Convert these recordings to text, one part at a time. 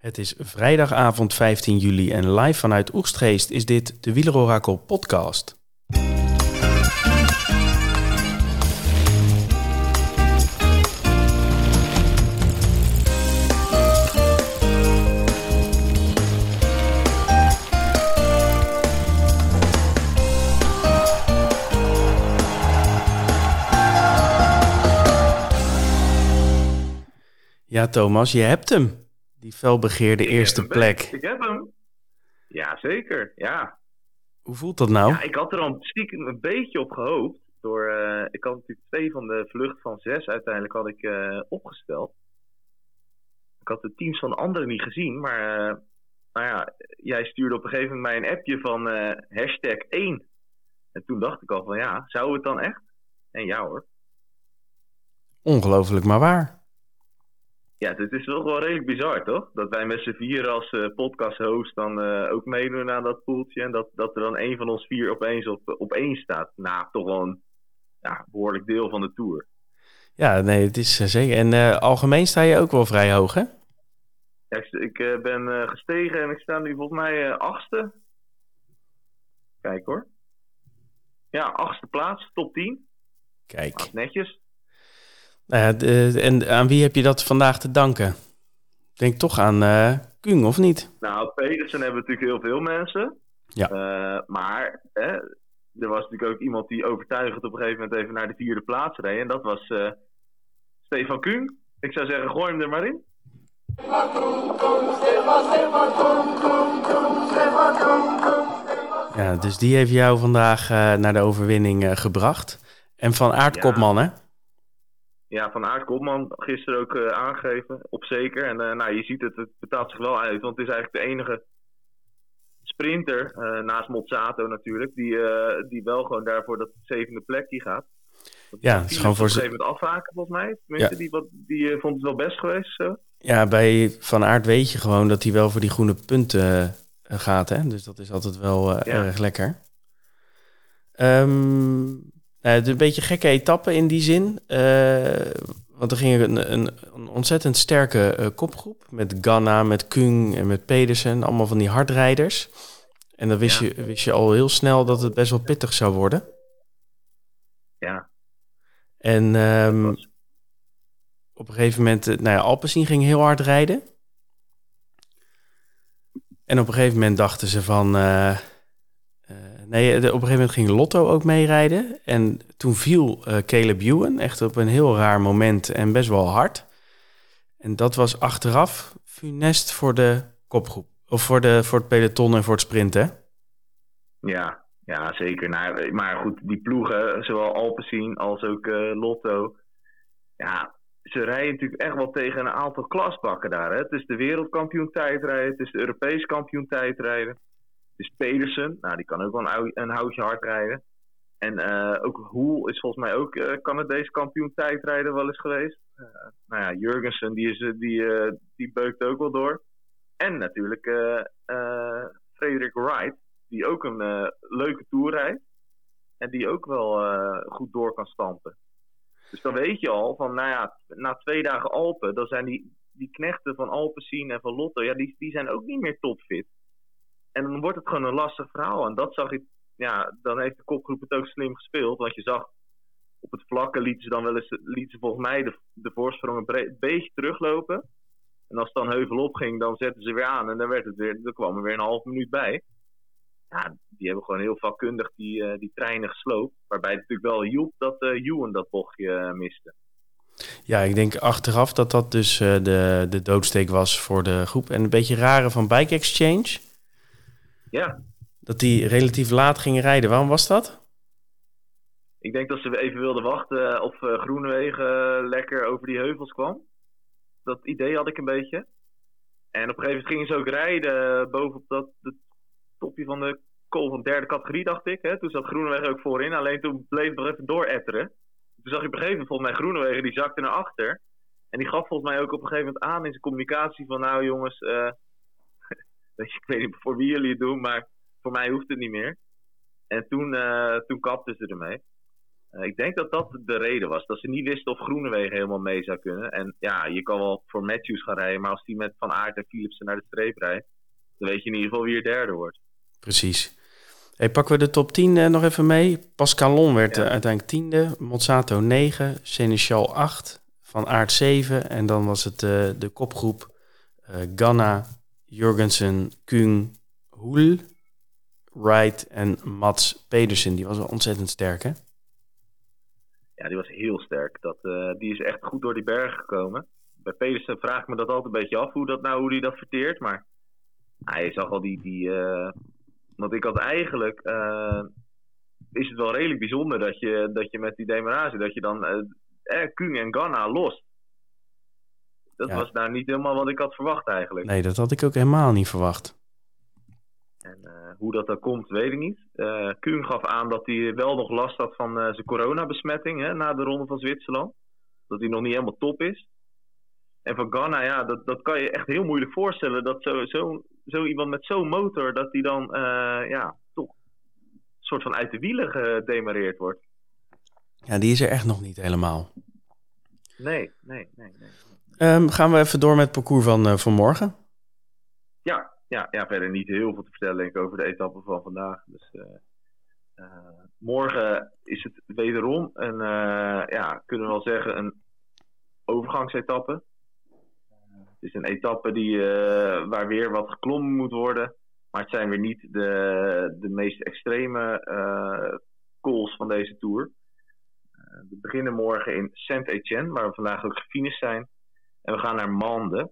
Het is vrijdagavond 15 juli en live vanuit Oegstgeest is dit de Wielerorakel podcast. Ja, Thomas, je hebt hem. Die felbegeerde Ik eerste plek. Ik heb hem. Ja, zeker. Ja. Hoe voelt dat nou? ja, ik had er al stiekem een beetje op gehoopt. Door, eh, ik had natuurlijk twee van de vlucht van zes uiteindelijk had ik eh, opgesteld. Ik had de teams van de anderen niet gezien, maar eh, nou ja, jij stuurde op een gegeven moment mij een appje van eh, hashtag 1. En toen dacht ik al van ja, zou het dan echt? En ja hoor. Ongelooflijk maar waar. Ja, het is wel gewoon redelijk bizar, toch? Dat wij met z'n vier als eh podcast-host dan eh, ook meedoen aan dat poeltje. En dat, dat er dan één van ons vier opeens op, op één staat. Nou, toch wel een ja, behoorlijk deel van de Tour. Ja, nee, het is eh, zeker. En algemeen sta je ook wel vrij hoog, hè? Ja, ik ik ben gestegen en ik sta nu volgens mij achtste. Kijk hoor. Ja, achtste plaats, top 10. Kijk. Netjes. Nou ja, de- en aan wie heb je dat vandaag te danken? Denk toch aan eh Kung, of niet? Nou, Pedersen hebben natuurlijk heel veel mensen. Ja. Maar hè, er was natuurlijk ook iemand die overtuigend op een gegeven moment even naar de vierde plaats reed. En dat was Stefan Kung. Ik zou zeggen, gooi hem er maar in. Ja, dus die heeft jou vandaag naar de overwinning gebracht. En van Aert Ja. Hè? Ja, van Aert Kopman gisteren ook eh, aangegeven, op zeker. En eh, nou, je ziet het, het betaalt zich wel uit. Want het is eigenlijk de enige sprinter, eh, naast Mozzato natuurlijk, die, die wel gewoon daarvoor dat zevende plekje gaat. Dat Ja, het is gewoon voor op een ze- gegeven moment afhaken, volgens mij. Tenminste, Ja. die, wat, die vond het wel best geweest. Zo. Ja, bij Van Aert weet je gewoon dat hij wel voor die groene punten gaat, hè? Dus dat is altijd wel Ja. erg lekker. Ehm nou, het is een beetje gekke etappe in die zin. eh, want er ging een, een, een ontzettend sterke eh, kopgroep. Met Ganna, met Kung en met Pedersen. Allemaal van die hardrijders. En dan wist, Ja. je, wist je al heel snel dat het best wel pittig zou worden. Ja, En ehm, op een gegeven moment, nou ja, Alpecin ging heel hard rijden. En op een gegeven moment dachten ze van... nee, op een gegeven moment ging Lotto ook meerijden. En toen viel eh Caleb Ewan echt op een heel raar moment en best wel hard. En dat was achteraf funest voor de kopgroep. Of voor, de, voor het peloton en voor het sprinten. Ja, ja zeker. Nou, maar goed, die ploegen, zowel Alpecin als ook eh, Lotto. Ja, ze rijden natuurlijk echt wel tegen een aantal klasbakken daar. Hè? Het is de wereldkampioen tijdrijden, het is de Europees kampioen tijdrijden. Is Pedersen, nou die kan ook wel een, een houtje hard rijden. En eh, ook Hoel is volgens mij ook eh Canadees kampioen tijdrijden wel eens geweest. Eh, nou ja, Jurgensen die, is, die, die beukt ook wel door. En natuurlijk Frederik Wright, die ook een leuke tour rijdt. En die ook wel goed door kan stampen. Dus dan weet je al van, nou ja, na twee dagen Alpen, dan zijn die, die knechten van Alpecin en van Lotto, ja, die, die zijn ook niet meer topfit. En dan wordt het gewoon een lastig verhaal. En dat zag ik, ja, dan heeft de kopgroep het ook slim gespeeld. Want je zag, op het vlakke lieten ze dan wel eens, lieten ze volgens mij de, de voorsprong een beetje teruglopen. En als het dan heuvel op ging, dan zetten ze weer aan. En dan, werd het weer, dan kwam er weer een half minuut bij. Ja, die hebben gewoon heel vakkundig die, eh, die treinen gesloopt. Waarbij het natuurlijk wel hielp dat eh Ewan dat bochtje eh, miste. Ja, ik denk achteraf dat dat dus de, de doodsteek was voor de groep. En een beetje rare van Bike Exchange. Ja, Dat die relatief laat gingen rijden. Waarom was dat? ik denk dat ze even wilden wachten of eh, Groenewegen eh, lekker over die heuvels kwam. Dat idee had ik een beetje. En op een gegeven moment gingen ze ook rijden eh, bovenop dat topje van de kool van derde categorie, dacht ik. Hè? Toen zat Groenewegen ook voorin, alleen toen bleef het nog even dooretteren. Toen zag je op een gegeven moment volgens mij Groenewegen, die zakte naar achter. En die gaf volgens mij ook op een gegeven moment aan in zijn communicatie van... Nou jongens, eh, ik weet niet voor wie jullie het doen, maar voor mij hoeft het niet meer. En toen, eh, toen kapten ze ermee. ik denk dat dat de reden was. Dat ze niet wisten of Groenewegen helemaal mee zou kunnen. En ja, je kan wel voor Matthews gaan rijden. Maar als die met Van Aert en Philipsen naar de streep rijdt... dan weet je in ieder geval wie er derde wordt. Precies. Hey, pakken we de top 10 uh, nog even mee. Pascalon werd ja. uiteindelijk tiende. Mozzato 9. Seneschal 8. Van Aert 7. En dan was het uh, de kopgroep uh, Ganna, Jorgensen, Kung, Hoel, Wright en Mats Pedersen. Die was wel ontzettend sterk, hè? Ja, die was heel sterk. Dat, uh, die is echt goed door die bergen gekomen. Bij Pedersen vraag ik me dat altijd een beetje af, hoe, dat nou, hoe die dat verteert. Maar hij zag al die... die uh, want ik had eigenlijk... Uh, is het wel redelijk bijzonder dat je, dat je met die demarage... dat je dan eh, Kung en Ganna lost. Dat ja. was nou niet helemaal wat ik had verwacht eigenlijk. Nee, dat had ik ook helemaal niet verwacht. En uh, hoe dat dan komt, weet ik niet. Uh, Kuhn gaf aan dat hij wel nog last had van uh, zijn coronabesmetting hè, na de ronde van Zwitserland. Dat hij nog niet helemaal top is. En van Ghana, ja, dat, dat kan je echt heel moeilijk voorstellen. Dat zo, zo, zo iemand met zo'n motor, dat die dan ja, toch een soort van uit de wielen gedemareerd wordt. Ja, die is er echt nog niet helemaal. Nee, nee, nee. nee. Um, gaan we even door met het parcours van, van morgen? Ja, ja, ja, verder niet heel veel te vertellen ik, over de etappe van vandaag. Dus, uh, uh, morgen is het wederom een, uh, ja, kunnen we wel zeggen, een overgangsetappe. het is een etappe die, waar weer wat geklommen moet worden. Maar het zijn weer niet de, de meest extreme calls van deze Tour. we beginnen morgen in Saint-Etienne, waar we vandaag ook gefinished zijn. En we gaan naar Mande.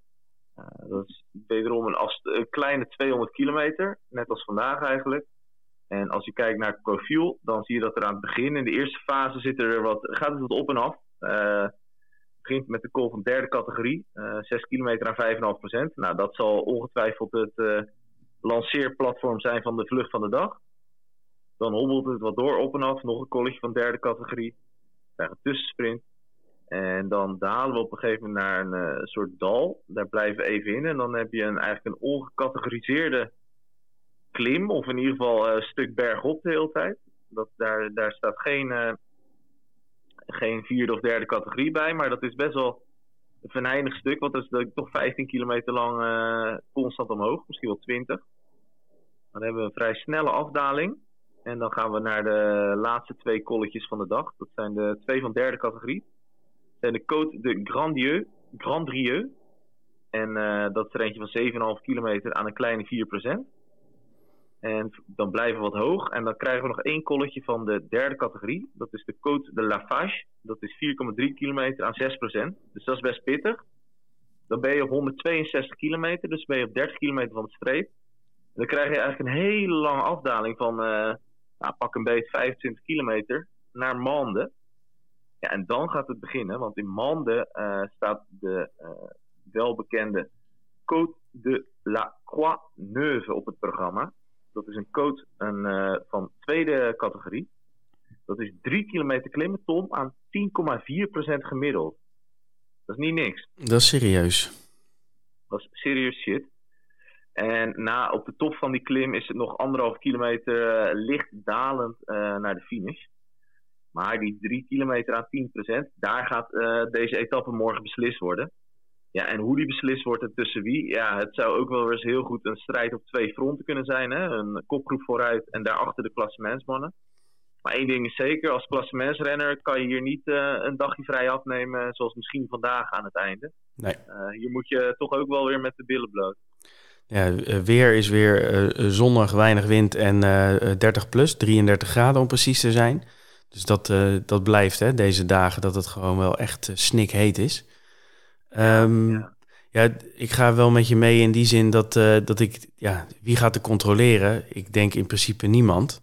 Uh, dat is wederom een, een kleine 200 kilometer, net als vandaag eigenlijk. En als je kijkt naar het profiel, dan zie je dat er aan het begin, in de eerste fase, zit er wat, gaat het wat op en af. Uh, het begint met de call van derde categorie, uh, 6 kilometer aan 5,5 procent. Nou, dat zal ongetwijfeld het lanceerplatform zijn van de vlucht van de dag. Dan hobbelt het wat door op en af, nog een colletje van derde categorie. We krijgen een tussensprint. En dan dalen we op een gegeven moment naar een uh, soort dal. Daar blijven we even in. En dan heb je een, eigenlijk een ongecategoriseerde klim. Of in ieder geval een stuk bergop de hele tijd. Dat, daar, daar staat geen, uh, geen vierde of derde categorie bij. Maar dat is best wel een venijnig stuk. Want dat is toch 15 kilometer lang constant omhoog. Misschien wel 20. Dan hebben we een vrij snelle afdaling. En dan gaan we naar de laatste twee kolletjes van de dag. Dat zijn de twee van derde categorie de Côte de Grandieu, Grandrieux. En uh, dat is er eentje van 7,5 kilometer aan een kleine 4%. En dan blijven we wat hoog. En dan krijgen we nog één kolletje van de derde categorie. Dat is de Côte de Lafage. Dat is 4,3 kilometer aan 6%. Dus dat is best pittig. Dan ben je op 162 kilometer. Dus ben je op 30 kilometer van de streep. En dan krijg je eigenlijk een hele lange afdaling van... Uh, nou, pak een beetje 25 kilometer naar Mande. Ja, en dan gaat het beginnen, want in Mande uh, staat de uh, welbekende Côte de la Croix Neuve op het programma. Dat is een coat een, uh, van tweede categorie. Dat is 3 kilometer klimmen, Tom, aan 10,4% gemiddeld. Dat is niet niks. Dat is serieus. Dat is serieus shit. En na, op de top van die klim is het nog anderhalf kilometer licht dalend naar de finish. Maar die 3 kilometer aan 10%, daar gaat uh, deze etappe morgen beslist worden. Ja, en hoe die beslist wordt en tussen wie, ja, het zou ook wel eens heel goed een strijd op twee fronten kunnen zijn. Hè? Een kopgroep vooruit en daarachter de klassementsmannen. Maar één ding is zeker, als klassementsrenner kan je hier niet uh, een dagje vrij afnemen, zoals misschien vandaag aan het einde. Nee. Uh, hier moet je toch ook wel weer met de billen bloot. Ja, weer is weer uh, zonnig, weinig wind en 30 plus, 33 graden om precies te zijn. Dus dat, uh, dat blijft hè, deze dagen, dat het gewoon wel echt uh, snikheet is. Um, ja, ja. ja, ik ga wel met je mee in die zin dat, uh, dat ik, ja, wie gaat er controleren? Ik denk in principe niemand.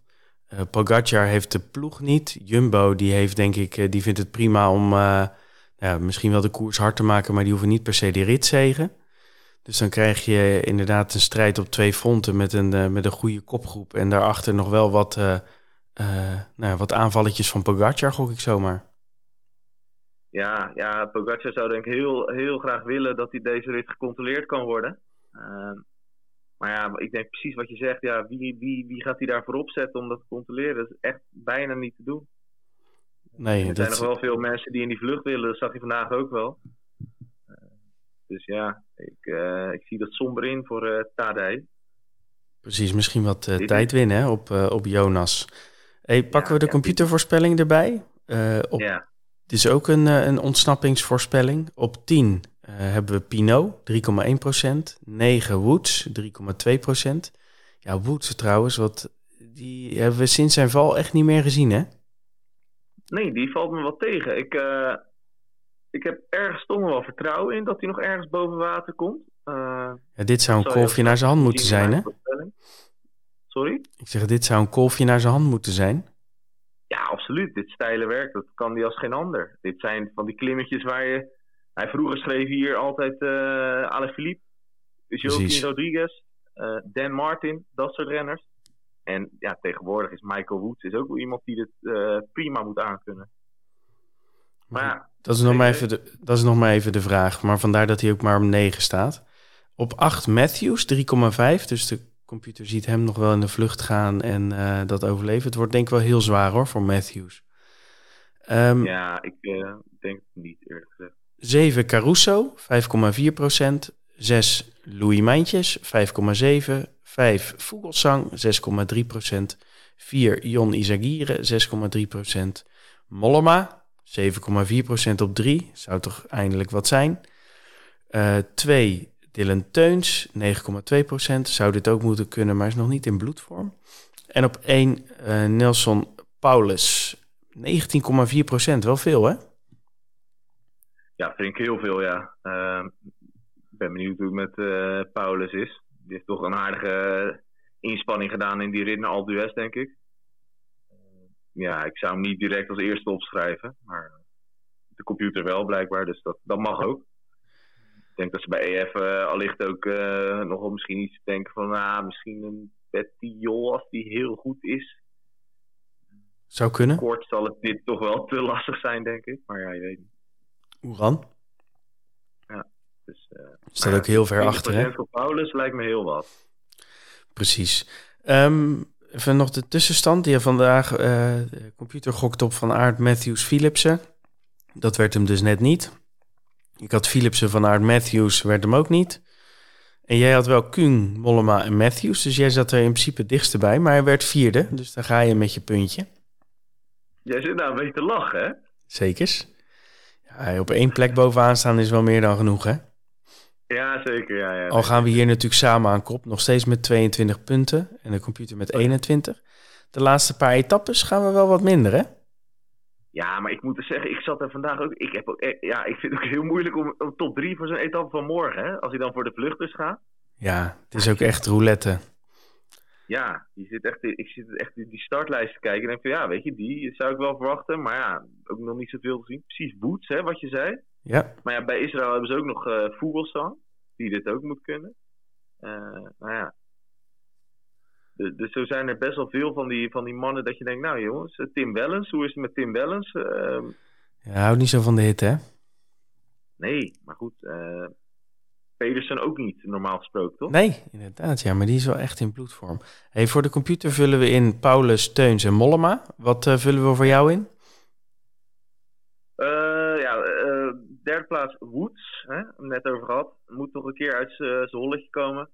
Uh, Pogacar heeft de ploeg niet. Jumbo, die heeft denk ik, die vindt het prima om ja, misschien wel de koers hard te maken, maar die hoeven niet per se die rit zegen. Dus dan krijg je inderdaad een strijd op twee fronten met een, met een goede kopgroep. En daarachter nog wel wat uh, nou, wat aanvalletjes van Pogacar, gok ik zomaar. Ja, ja, Pogacar zou denk ik heel, heel graag willen dat hij deze rit gecontroleerd kan worden. Uh, maar ja, ik denk precies wat je zegt. Ja, wie, wie, wie gaat hij daarvoor opzetten om dat te controleren? Dat is echt bijna niet te doen. Nee, er dat... zijn nog wel veel mensen die in die vlucht willen. Dat zag je vandaag ook wel. Uh, dus ja, ik, uh, ik zie dat somber in voor uh, Tadej. Precies, misschien wat tijd winnen op, op Jonas. Hey, pakken ja, we de computervoorspelling erbij? op, ja. Het is ook een, een ontsnappingsvoorspelling. Op 10 hebben we Pinot, 3,1%. 9 Woods, 3,2%. Ja, Woods trouwens, wat, die hebben we sinds zijn val echt niet meer gezien, hè? Nee, die valt me wat tegen. Ik, uh, ik heb ergens toch nog wel vertrouwen in dat hij nog ergens boven water komt. Uh, ja, dit zou een kolfje naar zijn hand moeten zijn, hè? Sorry? Ik zeg, dit zou een kolfje naar zijn hand moeten zijn. Ja, absoluut. Dit steile werk, dat kan hij als geen ander. Dit zijn van die klimmetjes waar je... Hij vroeger schreef hier altijd uh, Alain Philippe, Joaquin Rodriguez, uh, Dan Martin, dat soort renners. En ja, tegenwoordig is Michael Woods is ook wel iemand die dit uh, prima moet aankunnen. Maar ja, dat, is nog maar even de, dat is nog maar even de vraag. Maar vandaar dat hij ook maar op 9 staat. Op 8 Matthews, 3,5. Dus de computer ziet hem nog wel in de vlucht gaan en uh, dat overleven. Het wordt denk ik wel heel zwaar hoor voor Matthews. Um, ja, ik uh, denk niet eerlijk gezegd. 7 Caruso, 5,4 procent. 6 Louis Mijntjes, 5,7. 5 Vogelsang, 6,3 procent. 4 Jon Izagire, 6,3 procent. Mollema, 7,4 procent op 3. Zou toch eindelijk wat zijn. 2 uh, Dylan Teuns, 9,2 procent. Zou dit ook moeten kunnen, maar is nog niet in bloedvorm. En op 1 uh, Nelson Paulus, 19,4 procent. Wel veel, hè? Ja, vind ik heel veel, ja. Uh, ik ben benieuwd hoe het met uh, Paulus is. Die heeft toch een aardige inspanning gedaan in die rit naar denk ik. ja, ik zou hem niet direct als eerste opschrijven, maar de computer wel blijkbaar, dus dat, dat mag ook. Ik denk dat ze bij EF uh, allicht ook uh, nog wel misschien iets denken van, ah, misschien een Petiol als die heel goed is. Zou kunnen. Kort zal het dit toch wel te lastig zijn, denk ik. Maar ja, je weet niet. Oeran? Ja. Dus, uh, Staat ook heel ver achter, hè? voor Paulus lijkt me heel wat. Precies. Um, even nog de tussenstand. Die vandaag uh, de gokt op van Aard Matthews Philipsen. Dat werd hem dus net niet. Ik had Philipsen van Aard Matthews, werd hem ook niet. En jij had wel Kuhn, Mollema en Matthews. Dus jij zat er in principe het dichtst bij. Maar hij werd vierde. Dus daar ga je met je puntje. Jij zit nou een beetje te lachen, hè? Zekers. Ja, op één plek bovenaan staan is wel meer dan genoeg, hè? Ja, zeker. Ja, ja, Al gaan we hier natuurlijk samen aan kop. Nog steeds met 22 punten. En de computer met 21. De laatste paar etappes gaan we wel wat minder, hè? Ja, maar ik moet er zeggen, ik zat er vandaag ook. Ik, heb ook, ja, ik vind het ook heel moeilijk om, om top 3 voor zo'n etappe van morgen. Hè? Als hij dan voor de vluchters gaat. Ja, het is ook echt roulette. Ja, je zit echt, ik zit echt die startlijst te kijken en denk van ja, weet je, die zou ik wel verwachten. Maar ja, ook nog niet zoveel gezien. Precies Woods, hè, wat je zei. Ja. Maar ja, bij Israël hebben ze ook nog uh, Vogelsang, die dit ook moet kunnen. Uh, nou ja. Dus, dus zo zijn er best wel veel van die, van die mannen dat je denkt, nou jongens, eh, Tim Wellens, hoe is het met Tim Wellens? Uh, ja, houdt niet zo van de hit, hè? Nee, maar goed. Uh, Pedersen ook niet, normaal gesproken, toch? Nee, inderdaad. Ja, maar die is wel echt in bloedvorm. Hey, voor de computer vullen we in Paulus, Teuns en Mollema. Wat uh, vullen we voor jou in? Ja, derde plaats Woods, hè, net over gehad. Moet toch een keer uit zijn holletje komen.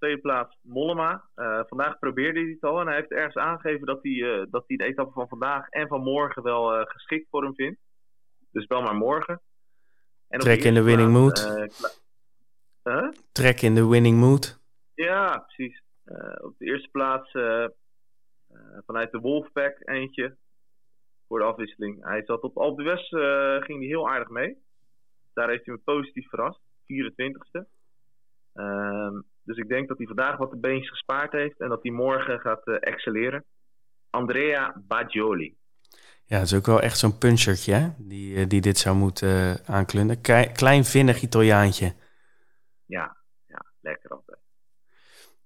Tweede plaats Mollema. vandaag probeerde hij het al en hij heeft ergens aangegeven dat hij, dat hij de etappe van vandaag en van morgen wel geschikt voor hem vindt. Dus wel maar morgen. En Trek in de winning mood. Huh? Trek in de winning mood. Ja, precies. Op de eerste plaats vanuit de Wolfpack eentje voor de afwisseling. Hij zat op Alpe West, ging hij heel aardig mee. Daar heeft hij me positief verrast. 24ste. Ehm, dus ik denk dat hij vandaag wat de beentjes gespaard heeft en dat hij morgen gaat excelleren. Andrea Baggioli. Ja, dat is ook wel echt zo'n punchertje hè? Die, die dit zou moeten aanklunnen. Klein vinnig Italiaantje ja, ja lekker altijd.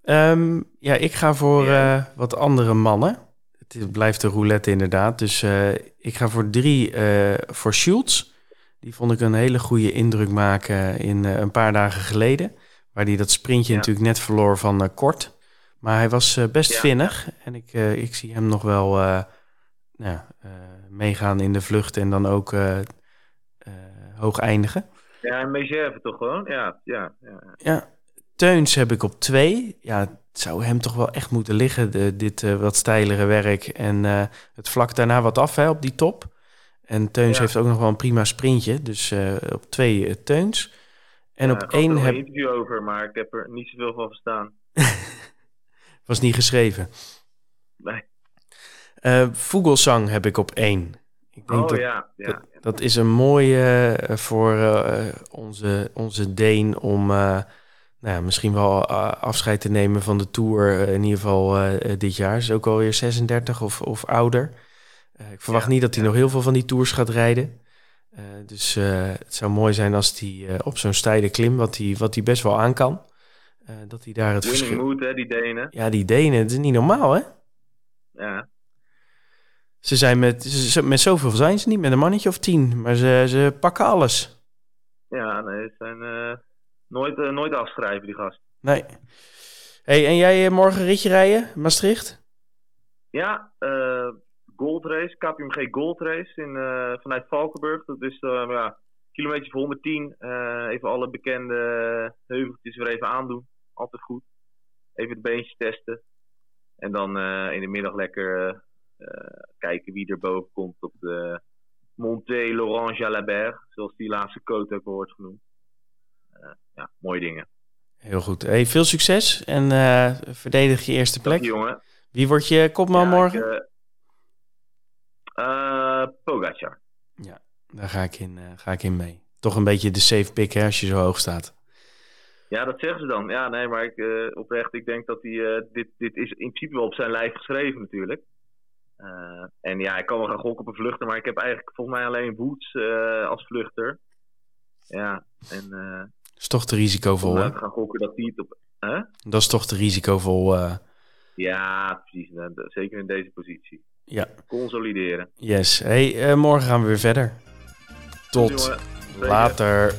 Um, ja, ik ga voor ja. uh, wat andere mannen. Het blijft de roulette inderdaad. Dus uh, ik ga voor drie uh, voor Schultz. Die vond ik een hele goede indruk maken in een paar dagen geleden. Waar hij dat sprintje ja. natuurlijk net verloor van Kort. Maar hij was best ja. vinnig. En ik, ik zie hem nog wel nou, meegaan in de vlucht en dan ook hoog eindigen. Ja, en Megève toch gewoon? Ja, ja, ja. ja, Teuns heb ik op twee. Ja, het zou hem toch wel echt moeten liggen, de, dit wat steilere werk. En het vlak daarna wat af hè, op die top. En Teuns heeft ook nog wel een prima sprintje. Dus op twee Teuns. En op één heb ik een interview over, maar ik heb er niet zoveel van verstaan. Was niet geschreven. Nee. Uh, Vogelsang heb ik op één. Ik denk oh dat, ja, ja. Dat, dat, is een mooie uh, voor uh, onze, onze Deen om nou, misschien wel afscheid te nemen van de Tour. in ieder geval dit jaar. Is ook alweer 36 of, of ouder. ik verwacht niet dat hij nog heel veel van die Tours gaat rijden. Dus het zou mooi zijn als hij op zo'n steile klim, wat hij wat best wel aan kan. dat hij daar het verschil... mood, hè, die Denen. Ja, die Denen. Het is niet normaal, hè? Ja. Ze zijn met, ze, met zoveel zijn ze niet, met een mannetje of tien. Maar ze, ze pakken alles. Ja, nee, ze zijn nooit, nooit afschrijven, die gast. Nee. Hey, en jij morgen ritje rijden, Maastricht? Ja, uh, Gold Race, KPMG Gold Race in, vanuit Valkenburg. Dat is ja, kilometer voor 110. even alle bekende heuveltjes weer even aandoen. Altijd goed. Even de beentjes testen. En dan in de middag lekker eh, kijken wie er boven komt op de Monté Laurent Jalabert, zoals die laatste cote ook wordt genoemd. Eh, ja, mooie dingen. Heel goed. Hey, veel succes en uh, verdedig je eerste plek. Dank, jongen. Wie wordt je kopman morgen? Ik, uh, Pogacar. Ja, daar ga ik, in, ga ik in mee. Toch een beetje de safe pick hè, als je zo hoog staat. Ja, dat zeggen ze dan. Ja, nee, maar ik, oprecht, ik denk dat hij, dit, dit is in principe wel op zijn lijf geschreven natuurlijk. Uh, en ja, ik kan wel gaan gokken op een vluchter, maar ik heb eigenlijk volgens mij alleen Woods uh, als vluchter. Ja, en... Dat is toch te risicovol, hè? gaan gokken dat hij het op... Huh? Dat is toch te risicovol. Ja, precies. Zeker in deze positie. Ja. Consolideren. Yes. Hey, morgen gaan we weer verder. Tot later.